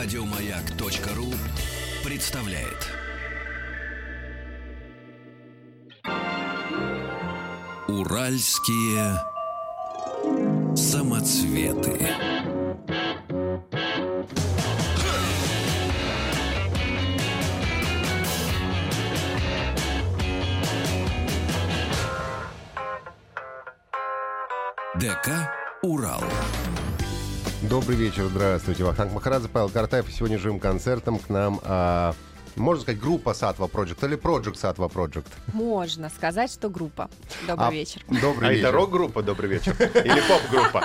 Радиомаяк.ру представляет. Уральские самоцветы. ДК «Урал». Добрый вечер, здравствуйте. Вахтанг Махарадзе, Павел Картаев. И сегодня живым концертом к нам, а, можно сказать, группа Сатва Project или Project Сатва Project? Можно сказать, что группа. Добрый А, вечер. Добрый а вечер. это рок-группа «Добрый вечер» или поп-группа?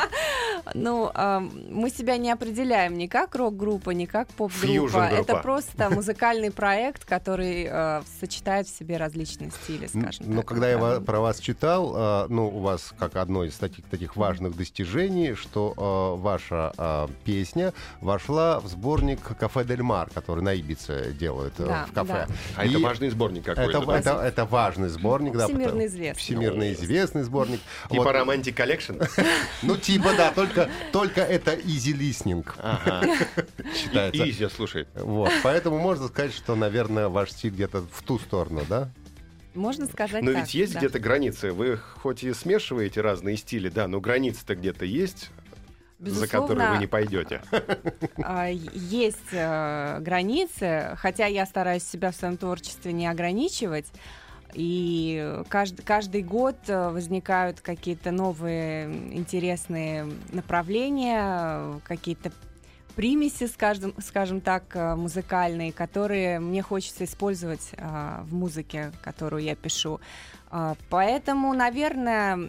Ну, а, мы себя не определяем ни как рок-группа, ни как поп-группа. Это просто музыкальный проект, который э, сочетает в себе различные стили, скажем Но так. когда я про вас читал, а, ну, у вас как одно из таких, таких важных достижений, что а, ваша а, песня вошла в сборник «Кафе Дель Мар», который на Ибице делают э, Да, в кафе. А это И важный сборник какой-то. это, да? это, это важный сборник, да. Всемирно известный. Всемирно известный сборник. Типа Вот. Romantic Collection? Ну, типа, да, только, только это easy listening Ага. считается. Изи, слушай. Вот, поэтому можно сказать, что, наверное, ваш стиль где-то в ту сторону, да? Можно сказать Но так. ведь есть да. где-то границы. Вы хоть и смешиваете разные стили, да, но границы-то где-то есть, за которые вы не пойдете. А, Есть э, границы, хотя я стараюсь себя в своем творчестве не ограничивать. И каждый, каждый год э, возникают какие-то новые интересные направления, какие-то примеси, скажем, скажем так, э, музыкальные, которые мне хочется использовать э, в музыке, которую я пишу. А, Поэтому, наверное,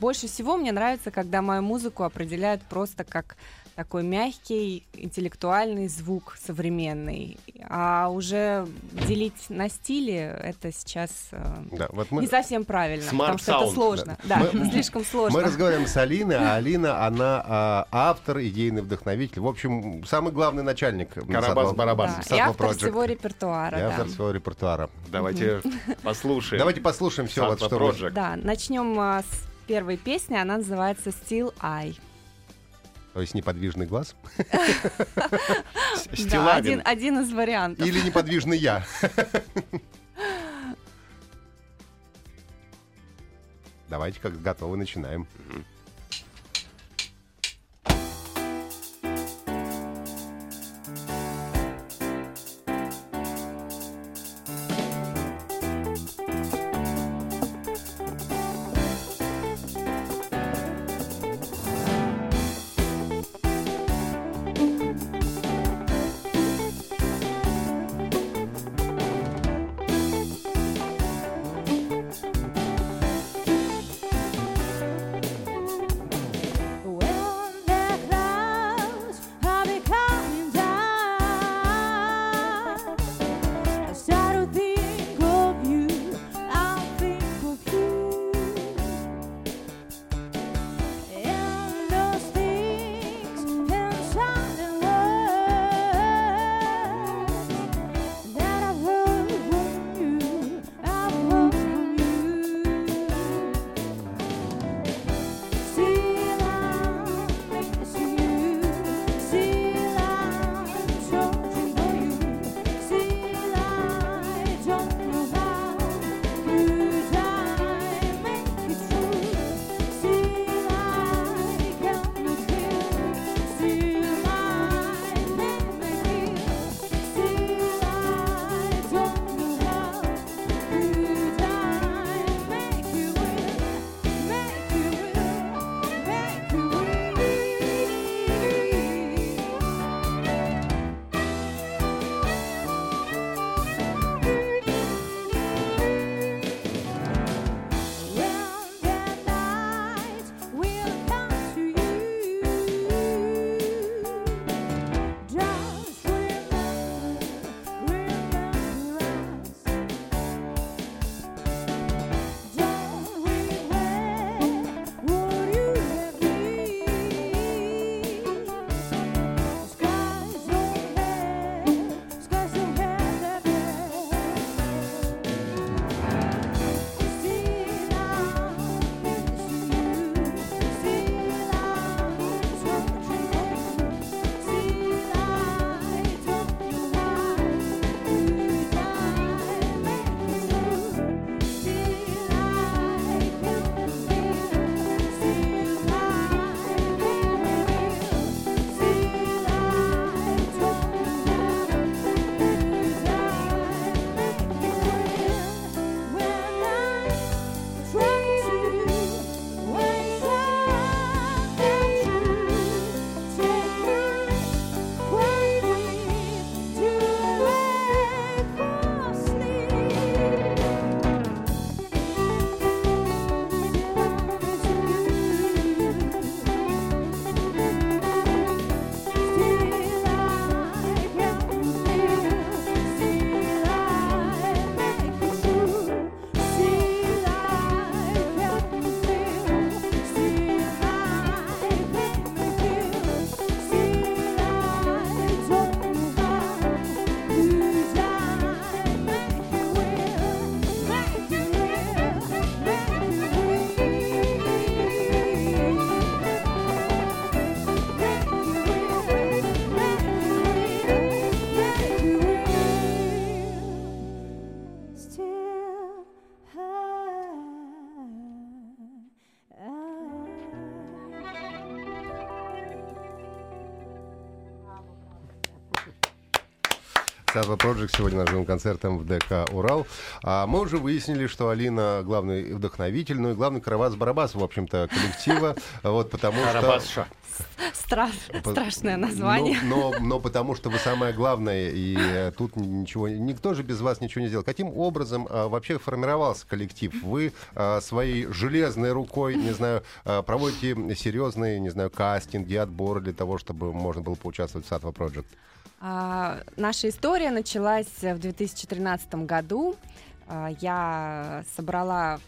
больше всего мне нравится, когда мою музыку определяют просто как такой мягкий, интеллектуальный звук современный. А уже делить на стили это сейчас э, Да, вот мы, не совсем правильно, Smart потому что это сложно. Да, Мы- это слишком сложно. мы разговариваем с Алиной, а Алина, она а, автор, идейный вдохновитель. В общем, самый главный начальник. Карабас-барабас. Да, и автор Project. всего репертуара. И да. автор своего репертуара. Давайте послушаем. Давайте послушаем все, вот что. Да, начнем а, с первой песни. Она называется Still I. То есть неподвижный глаз? Да, Стилавин. один, один из вариантов. Или неподвижный я? Давайте, как готовы, начинаем. Project сегодня на живым концертом в ДК «Урал». А мы уже выяснили, что Алина главный вдохновитель, ну и главный карабас-барабас, в общем-то, коллектива. Вот потому что... Страш, страшное название. Но, но, но потому что вы самое главное, и э, тут ничего, никто же без вас ничего не сделал. Каким образом а, вообще формировался коллектив? Вы а, своей железной рукой, не знаю, а, проводите серьезные, не знаю, кастинги, отборы для того, чтобы можно было поучаствовать в Сатва Project? А, наша история началась в 2013 году. А, я собрала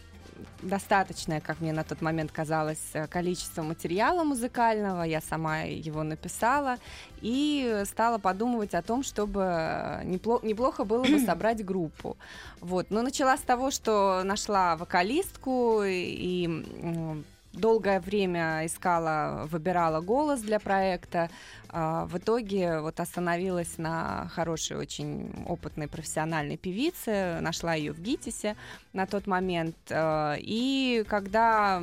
достаточное, как мне на тот момент казалось, количество материала музыкального. Я сама его написала и стала подумывать о том, чтобы непло- неплохо было бы собрать группу. Вот. Но начала с того, что нашла вокалистку и долгое время искала, выбирала голос для проекта. А, в итоге вот остановилась на хорошей, очень опытной профессиональной певице, нашла ее в ГИТИСе на тот момент. А, и когда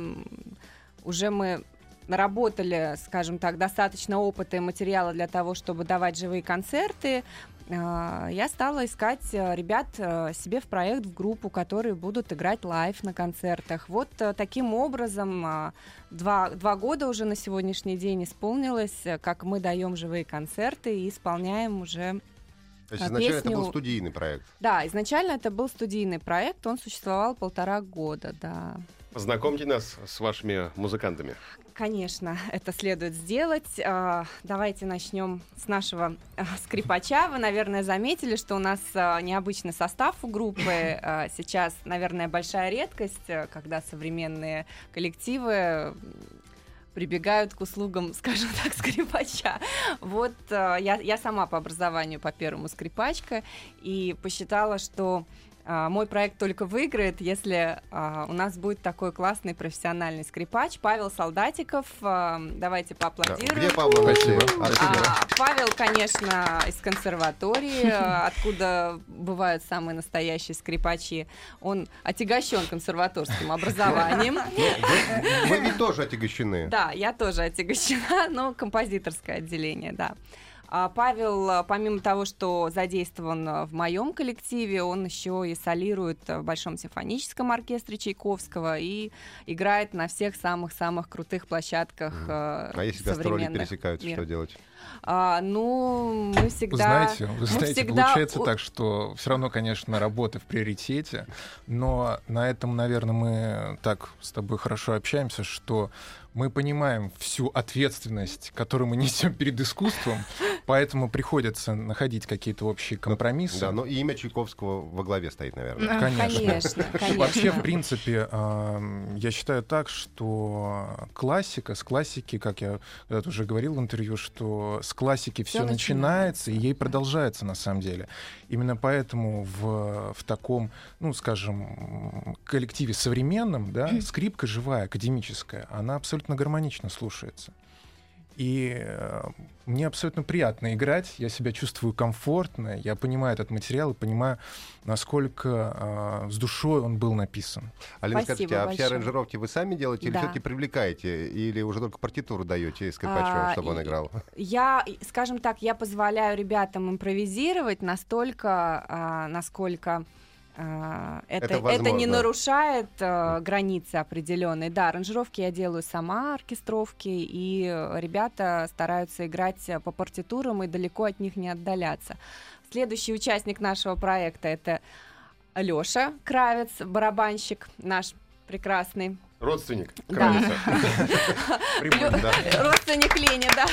уже мы наработали, скажем так, достаточно опыта и материала для того, чтобы давать живые концерты, я стала искать э, ребят э, себе в проект, в группу, которые будут играть live на концертах. Вот э, таким образом а, два, два года уже на сегодняшний день исполнилось, как мы даем живые концерты и исполняем уже то есть изначально песню... это был студийный проект? Да, изначально это был студийный проект, он существовал полтора года, да. Познакомьте нас с вашими музыкантами. Конечно, это следует сделать. А, давайте начнем с нашего а, скрипача. Вы, наверное, заметили, что у нас а, необычный состав у группы. Сейчас, наверное, большая редкость, когда современные коллективы прибегают к услугам, скажем так, скрипача. Вот я, я сама по образованию по первому скрипачка и посчитала, что а, мой проект только выиграет, если а, у нас будет такой классный профессиональный скрипач Павел Солдатиков. А, давайте поаплодируем. Где Павел? Спасибо. А, Павел, конечно, из консерватории, откуда бывают самые настоящие скрипачи. Он отягощен консерваторским образованием. Вы ведь тоже отягощены. Да, я тоже отягощена, но композиторское отделение, да. А Павел, а, помимо того, что задействован а, в моем коллективе, он еще и солирует в Большом симфоническом оркестре Чайковского и играет на всех самых-самых крутых площадках mm. А если гастроли пересекаются, мир. что делать? А, ну, мы всегда... Знаете, вы знаете, всегда... получается так, что все равно, конечно, работа в приоритете, но на этом, наверное, мы так с тобой хорошо общаемся, что мы понимаем всю ответственность, которую мы несем перед искусством, поэтому приходится находить какие-то общие компромиссы. Да, но и имя Чайковского во главе стоит, наверное. Конечно. Конечно, конечно. Вообще, в принципе, я считаю так, что классика, с классики, как я уже говорил в интервью, что с классики все, все начинается, и ей продолжается на самом деле. Именно поэтому в, в таком, ну, скажем, коллективе современном, да, скрипка живая, академическая, она абсолютно абсолютно гармонично слушается. И э, мне абсолютно приятно играть, я себя чувствую комфортно, я понимаю этот материал и понимаю, насколько э, с душой он был написан. Алина, Спасибо скажите, а большое. все аранжировки вы сами делаете да. или все-таки привлекаете, или уже только партитуру даете скрипачу, а, чтобы он играл? Я, скажем так, я позволяю ребятам импровизировать настолько, а, насколько а, это, это, это не нарушает э, границы определенные. Да, аранжировки я делаю сама, оркестровки, и ребята стараются играть по партитурам и далеко от них не отдаляться. Следующий участник нашего проекта это Лёша Кравец, барабанщик наш прекрасный. Родственник Кравица. Родственник Ленина.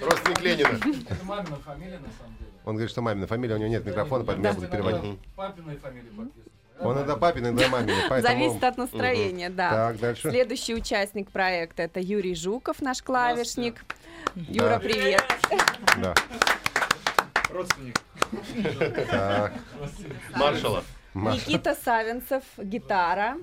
Родственник Ленина. Это мамина фамилия, на самом деле. Он говорит, что мамина фамилия, у него нет микрофона, поэтому я буду переводить. Папиной фамилии подписывает. Он это папин, это мамин. Поэтому... Зависит от настроения, угу. да. Так, дальше. Следующий участник проекта это Юрий Жуков, наш клавишник. Юра, да. привет. Да. Родственник. Так. Маршалов. Никита Савинцев, гитара.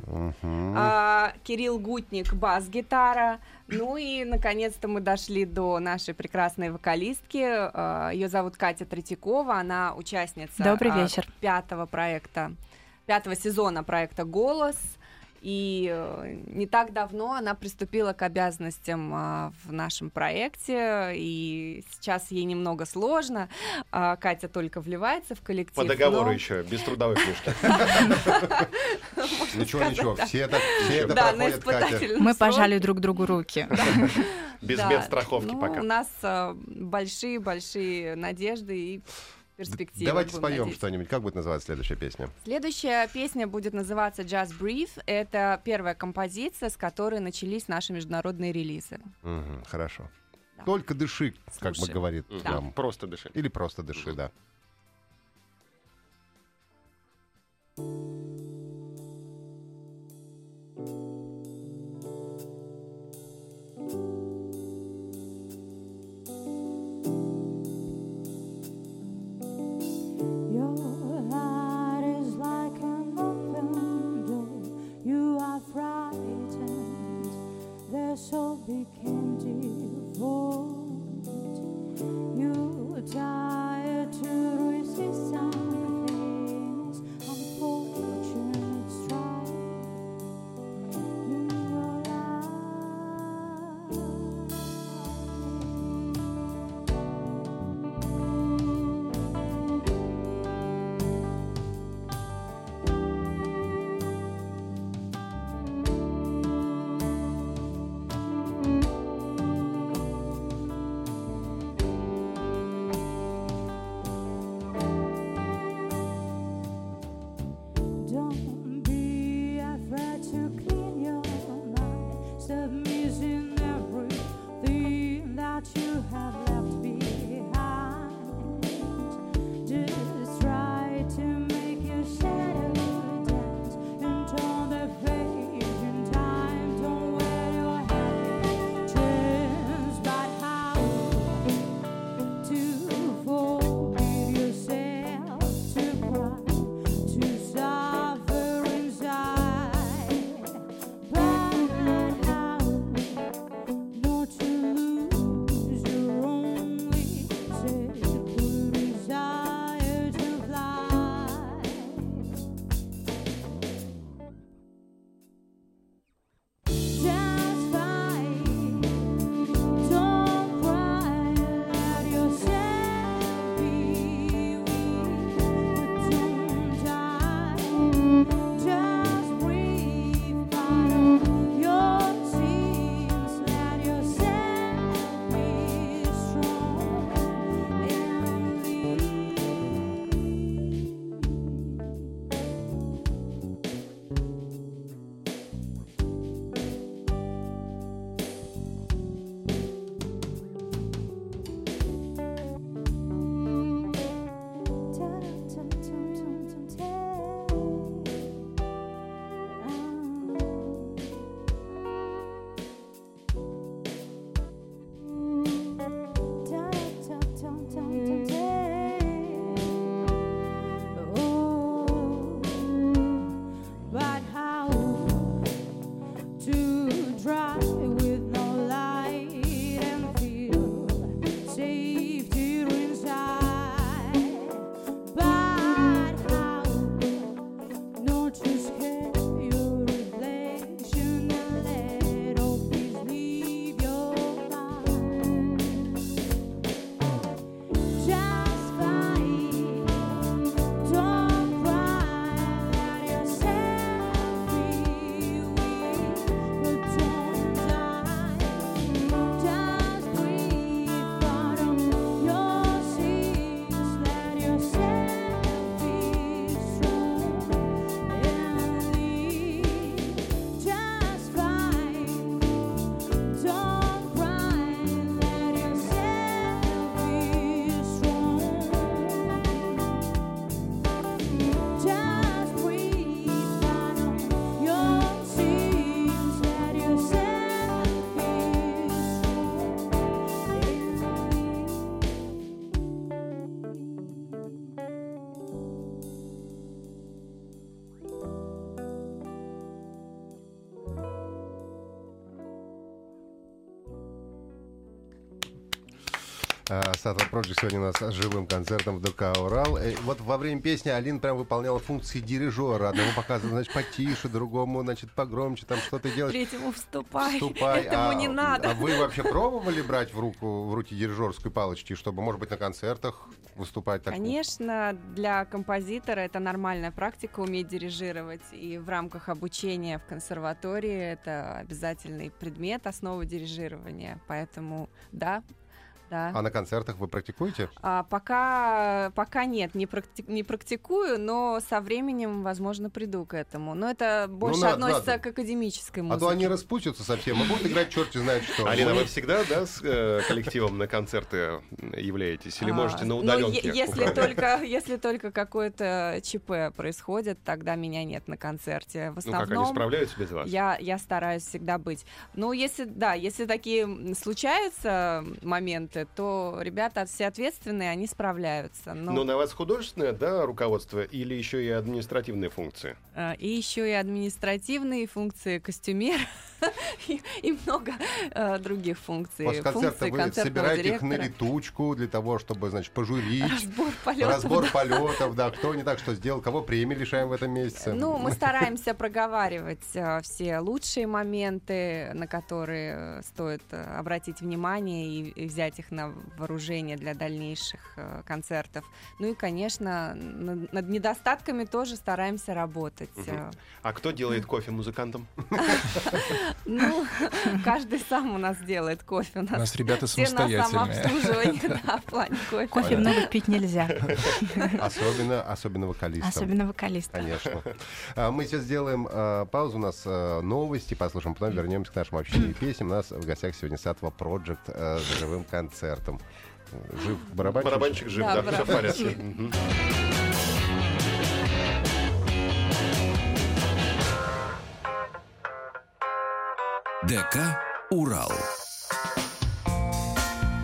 А, Кирилл Гутник, бас-гитара. Ну и, наконец-то, мы дошли до нашей прекрасной вокалистки. А, Ее зовут Катя Третьякова. Она участница Добрый а, вечер. пятого проекта, пятого сезона проекта «Голос». И э, не так давно она приступила к обязанностям а, в нашем проекте, и сейчас ей немного сложно. А, Катя только вливается в коллектив. По договору но... еще, без трудовой книжки. Ничего, ничего, все это это Да, на проходят, Мы пожали друг другу руки. Без медстраховки Ну, пока. У нас большие-большие надежды и перспективы. Давайте споем что-нибудь. Как будет называться следующая песня? Следующая песня будет называться Just Breathe. Это первая композиция, с которой начались наши международные релизы. Мгм, Хорошо. Да. Только дыши, как бы Слушай. говорит Мгм. нам. Просто дыши. Или просто дыши, да. Your Okay. Сатва Project сегодня у нас с живым концертом в ДК «Урал». Э, Вот во время песни Алина прям выполняла функции дирижера. Одному показывала, значит, потише, другому, значит, погромче, там что-то делать. Третьему вступай. Вступай. Этому а, не надо. А вы вообще пробовали брать в руку в руки дирижерской палочки, чтобы, может быть, на концертах выступать так? Конечно, для композитора это нормальная практика уметь дирижировать. И в рамках обучения в консерватории это обязательный предмет, основа дирижирования. Поэтому да, да. А на концертах вы практикуете? А, пока, пока нет, не, практи- не практикую, но со временем, возможно, приду к этому. Но это больше на- относится надо. к академической А музыке. то они распустятся совсем и будут играть черти знает что. Алина, Мы- вы всегда, да, с э, коллективом на концерты являетесь? Или А, можете на ну, удаленке? е- если, только, если только какое-то ЧП происходит, тогда меня нет на концерте. В Ну, как они основном справляются без вас? я, я стараюсь всегда быть. Ну, если, да, если такие случаются моменты, то ребята все ответственные, они справляются. Но, Но на вас художественное, да, руководство или еще и административные функции? э, и еще и административные функции костюмер и, и много э, других функций. После концерта функций вы собираете их на летучку для того, чтобы, значит, пожурить. Разбор полетов. Разбор полетов, да, кто не так что сделал, кого премии лишаем в этом месяце. Ну, мы стараемся проговаривать э, все лучшие моменты, на которые э, стоит э, обратить внимание и, и взять их на вооружение для дальнейших э, концертов. Ну и, конечно, над, над недостатками тоже стараемся работать. Э, А кто делает кофе музыкантам? Ну, каждый сам у нас делает кофе. У нас ребята самостоятельные. кофе. Кофе много пить нельзя, Особенно, особенно вокалистам. особенно вокалистам. Конечно. А, Мы сейчас сделаем а, паузу. У нас новости, послушаем, потом вернемся к нашему общению и песням. У нас в гостях сегодня Сатва Project с живым концертом. Жив барабанщик? Барабанщик жив, Да, да, все в порядке. ДК «Урал».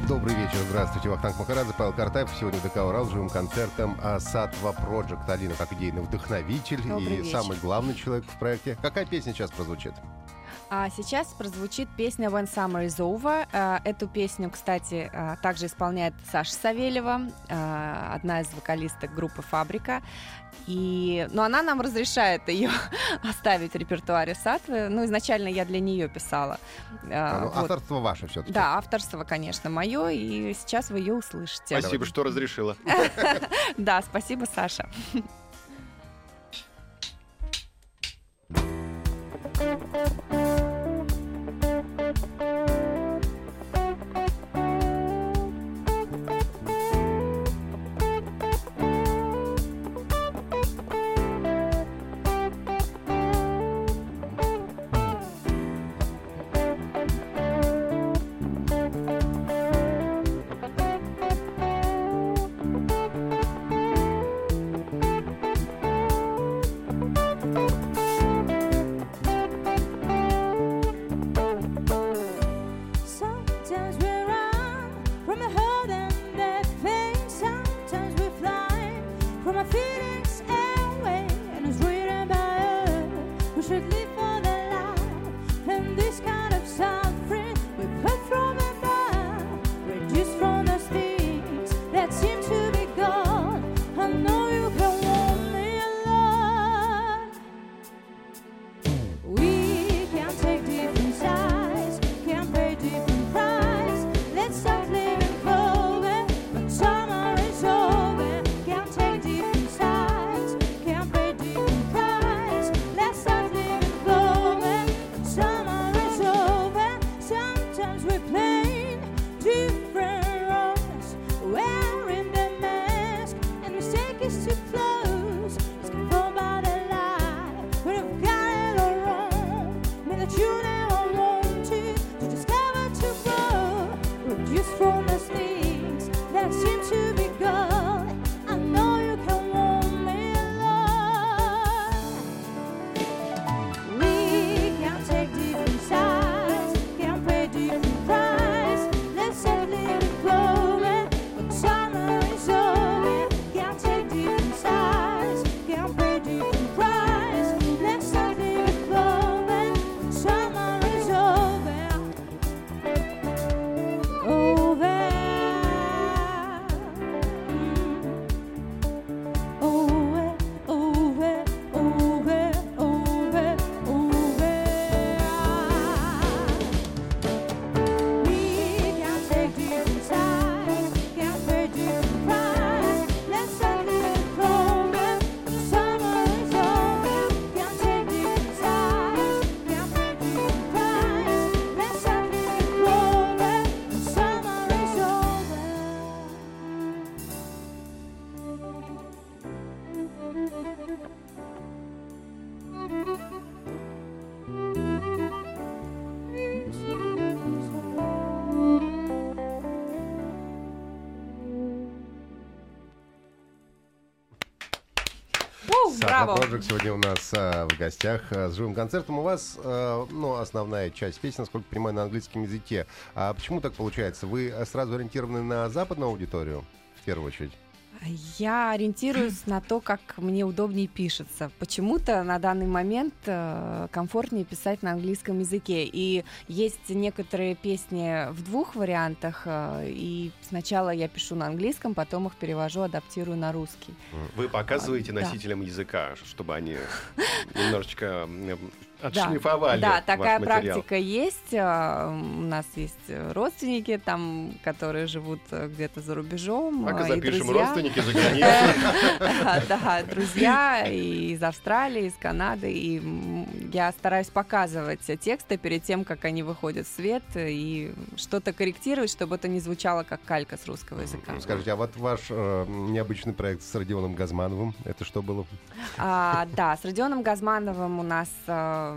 Добрый вечер, здравствуйте. Вахтанг Махарадзе, Павел Картаев. Сегодня ДК «Урал» живым концертом а, Сатва Project. Алина как идейный вдохновитель Добрый и вечер. самый главный человек в проекте. Какая песня сейчас прозвучит? А сейчас прозвучит песня When Summer is Over. А, Эту песню, кстати, а, также исполняет Саша Савельева, а, одна из вокалисток группы Фабрика. И, но она нам разрешает ее оставить в репертуаре Сатвы. Ну, изначально я для нее писала. А, ну, вот. Авторство ваше все-таки. Да, авторство, конечно, мое, и сейчас вы ее услышите. Спасибо, что разрешила. Да, спасибо, Саша. Браво. Project сегодня у нас а, в гостях а, с живым концертом. У вас, а, ну, основная часть песен, насколько понимаю, на английском языке. А почему так получается? Вы сразу ориентированы на западную аудиторию, в первую очередь? Я ориентируюсь на то, как мне удобнее пишется. Почему-то на данный момент э, комфортнее писать на английском языке. И есть некоторые песни в двух вариантах. э, и сначала я пишу на английском, потом их перевожу, адаптирую на русский. Вы показываете А, да. носителям языка, чтобы они немножечко Да. отшлифовали Да, ваш такая материал. практика есть. А, У нас есть э, родственники, там, которые живут э, где-то за рубежом. А, и и запишем друзья. родственники за границей. Да, друзья из Австралии, из Канады. И я стараюсь показывать тексты перед тем, как они выходят в свет, и что-то корректировать, чтобы это не звучало как калька с русского языка. Скажите, а вот ваш э, необычный проект с Родионом Газмановым, это что было? А, да, с Родионом Газмановым у нас э,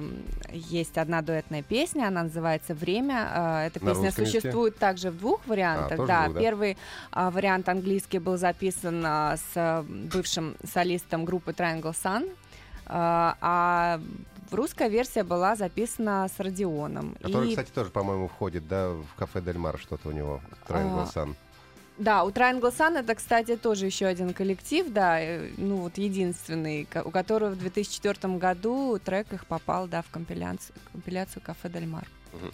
есть одна дуэтная песня, она называется «Время». Э, эта На песня русском языке? существует также в двух вариантах. тоже да, двух, да? первый а, вариант английский был записан а, с а, бывшим солистом группы Triangle Sun, а, а русская версия была записана с Родионом. Который, И- кстати, тоже, по-моему, входит, да, в кафе Дель Мар, что-то у него, Triangle А, Sun. Да, у Triangle Sun это, кстати, тоже еще один коллектив, да, э, ну вот единственный, у которого в 2004 году трек их попал, да, в компиляцию, компиляцию Кафе Дель Мар.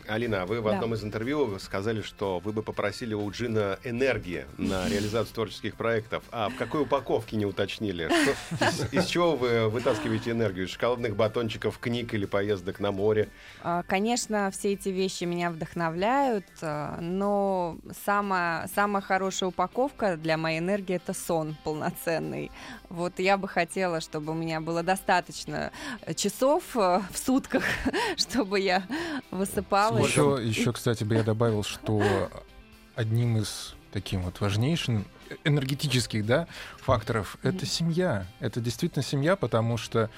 Алина, вы в Да. одном из интервью сказали, что вы бы попросили у Джина энергии на реализацию творческих проектов. А в какой упаковке не уточнили? Что- из, из чего вы вытаскиваете энергию? Из шоколадных батончиков, книг или поездок на море? А, Конечно, все эти вещи меня вдохновляют, а, но самая, самая хорошая упаковка для моей энергии это сон полноценный. Вот я бы хотела, чтобы у меня было достаточно э, часов э, в сутках, чтобы я высыпалась. Еще, еще, кстати, бы я добавил, что одним из таким вот важнейшим энергетических да, факторов это семья. Это действительно семья, потому что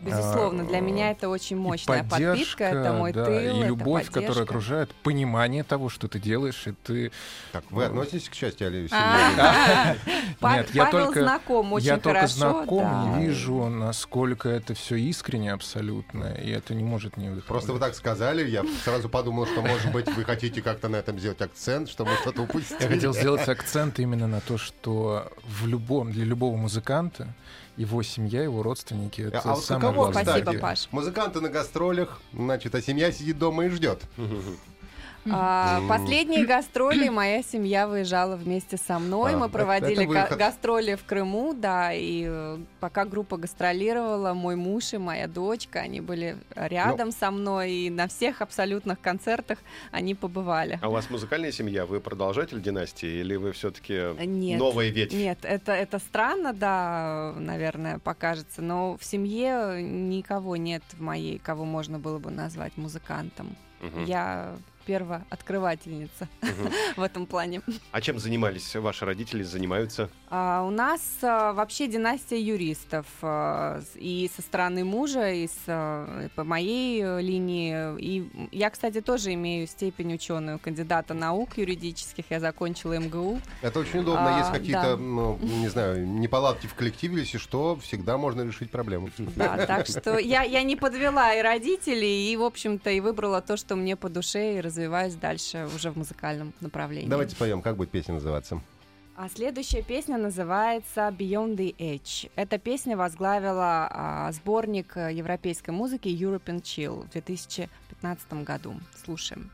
Безусловно, для меня это очень мощная подпитка, поддержка, это мой да, тыл, и это любовь, которая поддержка. окружает, понимание того, что ты делаешь, и ты Так, вы относитесь к счастью А, Пав- Нет, я Павел только- знаком очень я только знаком и вижу, насколько это все искренне абсолютно, и это не может не вдохновлять. Просто вы так сказали, я сразу подумал, что, может быть, вы хотите как-то на этом сделать акцент, что мы что-то упустили. Я хотел сделать акцент именно на то, что в любом, для любого музыканта его семья, его родственники, это А вот самое каково. Спасибо, кстати, Паш. музыканты на гастролях, значит, а семья сидит дома и ждет. А. Последние гастроли моя семья выезжала вместе со мной. А, Мы проводили га- гастроли в Крыму, да, и э, пока группа гастролировала, мой муж и моя дочка, они были рядом Ну. со мной, и на всех абсолютных концертах они побывали. А у вас музыкальная семья? Вы продолжатель династии или вы все-таки Нет. новая ветвь? Нет, это, это странно, да, наверное, покажется, но в семье никого нет в моей, кого можно было бы назвать музыкантом. Мгм. Я первооткрывательница в этом плане. А чем занимались ваши родители? Занимаются? А, у нас а, вообще династия юристов а, и со стороны мужа, и с, а, по моей э, линии. И я, кстати, тоже имею степень ученую, кандидата наук юридических. Я закончила МГУ. Это очень удобно, А, есть какие-то, да. ну, не знаю, неполадки в коллективе, если что, всегда можно решить проблему. Да, так что я, я не подвела и родителей, и, в общем-то, и выбрала то, что мне по душе, и развиваюсь дальше уже в музыкальном направлении. Давайте споем, как будет песня называться? А следующая песня называется Beyond the Edge. Эта песня возглавила а, сборник европейской музыки European Chill в 2015 году. Слушаем.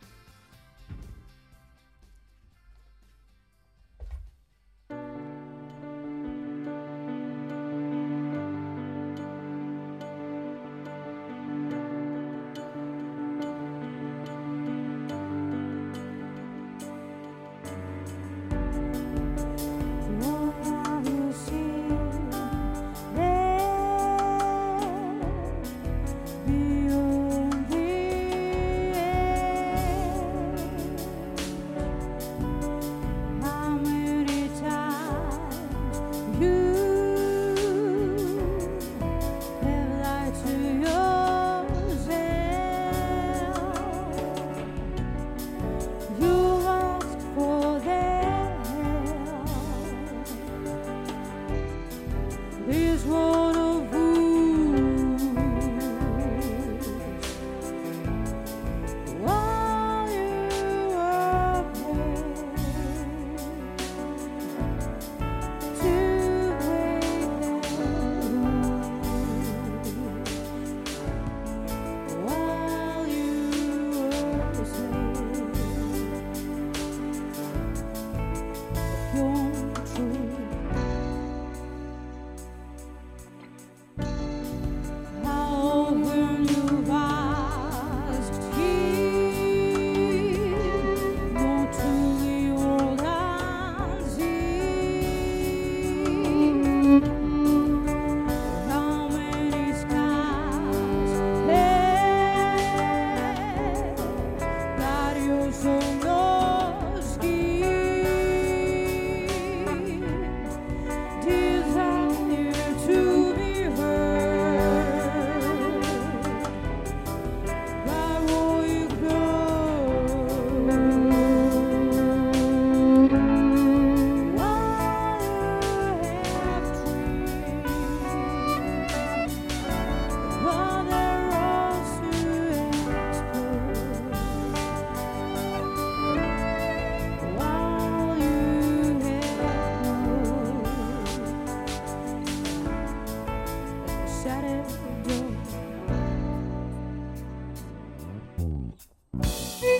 Música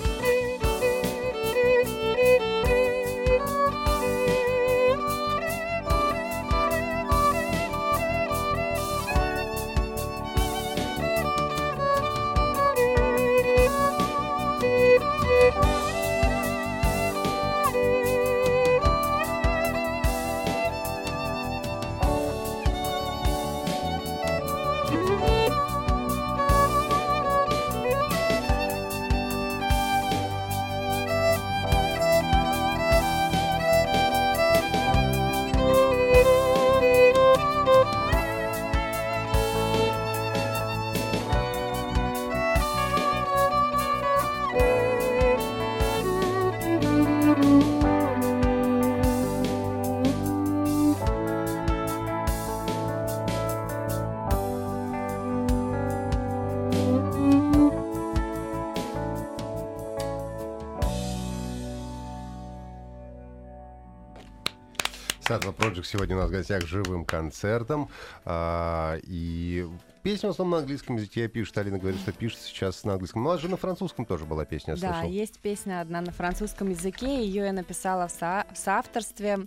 Project сегодня у нас в гостях живым концертом. А, и песня в основном на английском языке пишет. Алина говорит, что пишет сейчас на английском. Ну, а же на французском тоже была песня, я Да, слышал. есть песня одна на французском языке. Ее я написала в, со- в соавторстве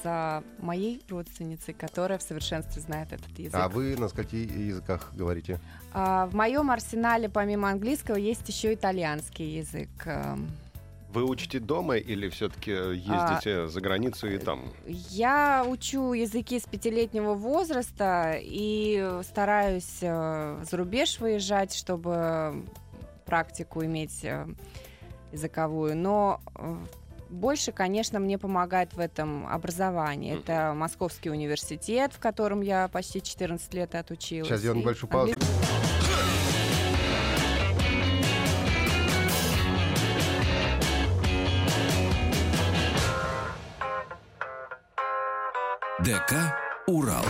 с а, моей родственницей, которая в совершенстве знает этот язык. А вы на скольких языках говорите? А, в моем арсенале помимо английского есть еще итальянский язык. Вы учите дома или все-таки ездите за границу и там? Я учу языки с пятилетнего возраста и стараюсь э, за рубеж выезжать, чтобы практику иметь э, языковую. Но э, больше, конечно, мне помогает в этом образование. Мгм. Это Московский университет, в котором я почти 14 лет отучилась. Сейчас сделаем И небольшую паузу. англи- ДК «Урал».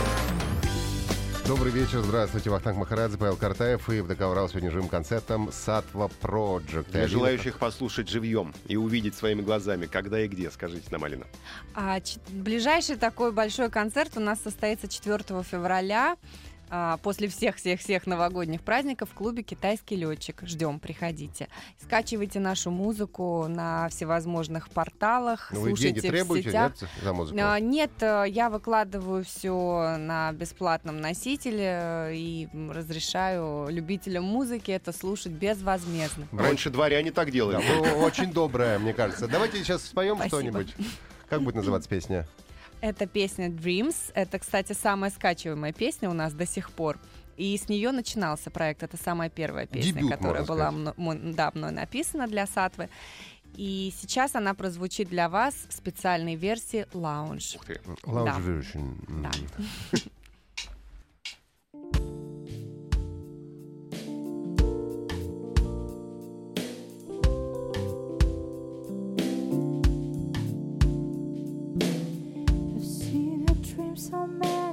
Добрый вечер, здравствуйте. Вахтанг Махарадзе, Павел Картаев и ВДК «Урал» сегодня живым концертом Сатва Project. Для желающих послушать живьем и увидеть своими глазами, когда и где, скажите нам, Алина. А, ч- ближайший такой большой концерт у нас состоится 4 февраля. А, после всех-всех-всех новогодних праздников в клубе «Китайский летчик». Ждем, приходите. Скачивайте нашу музыку на всевозможных порталах, Ну, вы слушайте деньги в требуете, сетях. нет, за музыку? А, Нет, э, я выкладываю все на бесплатном носителе э, и разрешаю любителям музыки это слушать безвозмездно. Раньше дворяне так делали. Да, вы очень добрая, мне кажется. Давайте сейчас споем что-нибудь. Как будет называться песня? Это песня Dreams. Это, кстати, самая скачиваемая песня у нас до сих пор. И с нее начинался проект. Это самая первая песня, Дебют, которая была мно- да, мной написана для Сатвы. И сейчас она прозвучит для вас в специальной версии ты. Lounge Да. so many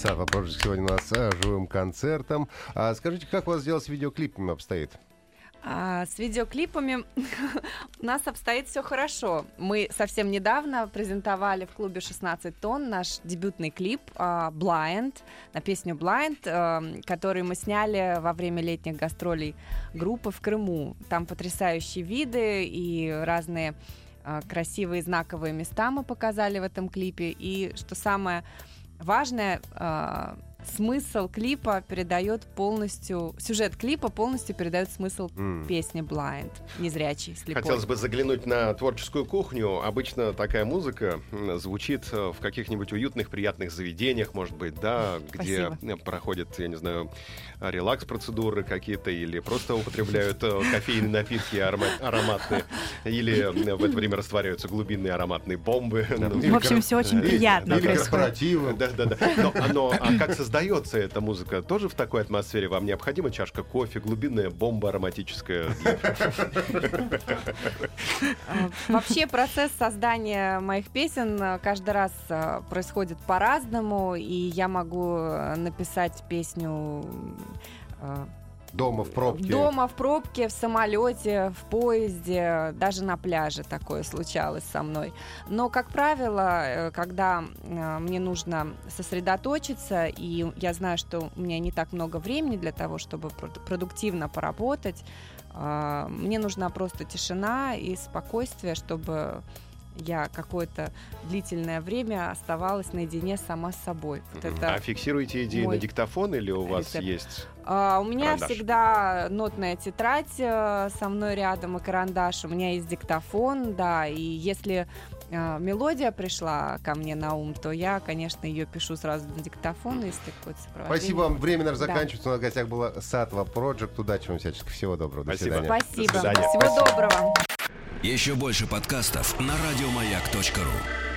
Сатва Project сегодня у нас с живым концертом. А скажите, как у вас дело с видеоклипами обстоит? А с видеоклипами у нас обстоит все хорошо. Мы совсем недавно презентовали в клубе 16 тонн наш дебютный клип а, Blind на песню Blind, э, который мы сняли во время летних гастролей группы в Крыму. Там потрясающие виды и разные а, красивые знаковые места мы показали в этом клипе. И что самое важное, а, смысл клипа передает полностью, сюжет клипа полностью передает смысл М. песни Blind, незрячий, слепой. Хотелось бы заглянуть на творческую кухню. Обычно такая музыка звучит э, в каких-нибудь уютных, приятных заведениях, может быть, да, где Спасибо. э, проходят, я не знаю, релакс-процедуры какие-то, или просто употребляют э, кофейные напитки арома- ароматные, или в это время растворяются глубинные ароматные бомбы. Ну, В общем, все очень приятно Или корпоративы. Да, да, да. Но, оно- а как создается эта музыка? Тоже в такой атмосфере? Вам необходима чашка кофе, глубинная бомба ароматическая? А, Вообще процесс создания моих песен э, каждый раз э, происходит по-разному, и я могу э, написать песню Дома в пробке. дома, в пробке, в самолете, в поезде, даже на пляже такое случалось со мной. Но, как правило, э, когда э, мне нужно сосредоточиться, и я знаю, что у меня не так много времени для того, чтобы прод- продуктивно поработать, э, мне нужна просто тишина и спокойствие, чтобы я какое-то длительное время оставалась наедине сама с собой. Вот это А фиксируете идеи на диктофон или у вас рецепт. есть... а, у меня Карандаш. всегда нотная тетрадь э, со мной рядом и карандаш. У меня есть диктофон, да. И если э, мелодия пришла ко мне на ум, то я, конечно, ее пишу сразу на диктофон, если какое-то сопровождение. Спасибо вам. Время наше Да. заканчивается. У нас в гостях была Сатва Project. Удачи вам всячески. Всего доброго. До Спасибо. свидания. Спасибо. До свидания. Всего доброго. Еще больше подкастов на радиомаяк.ру.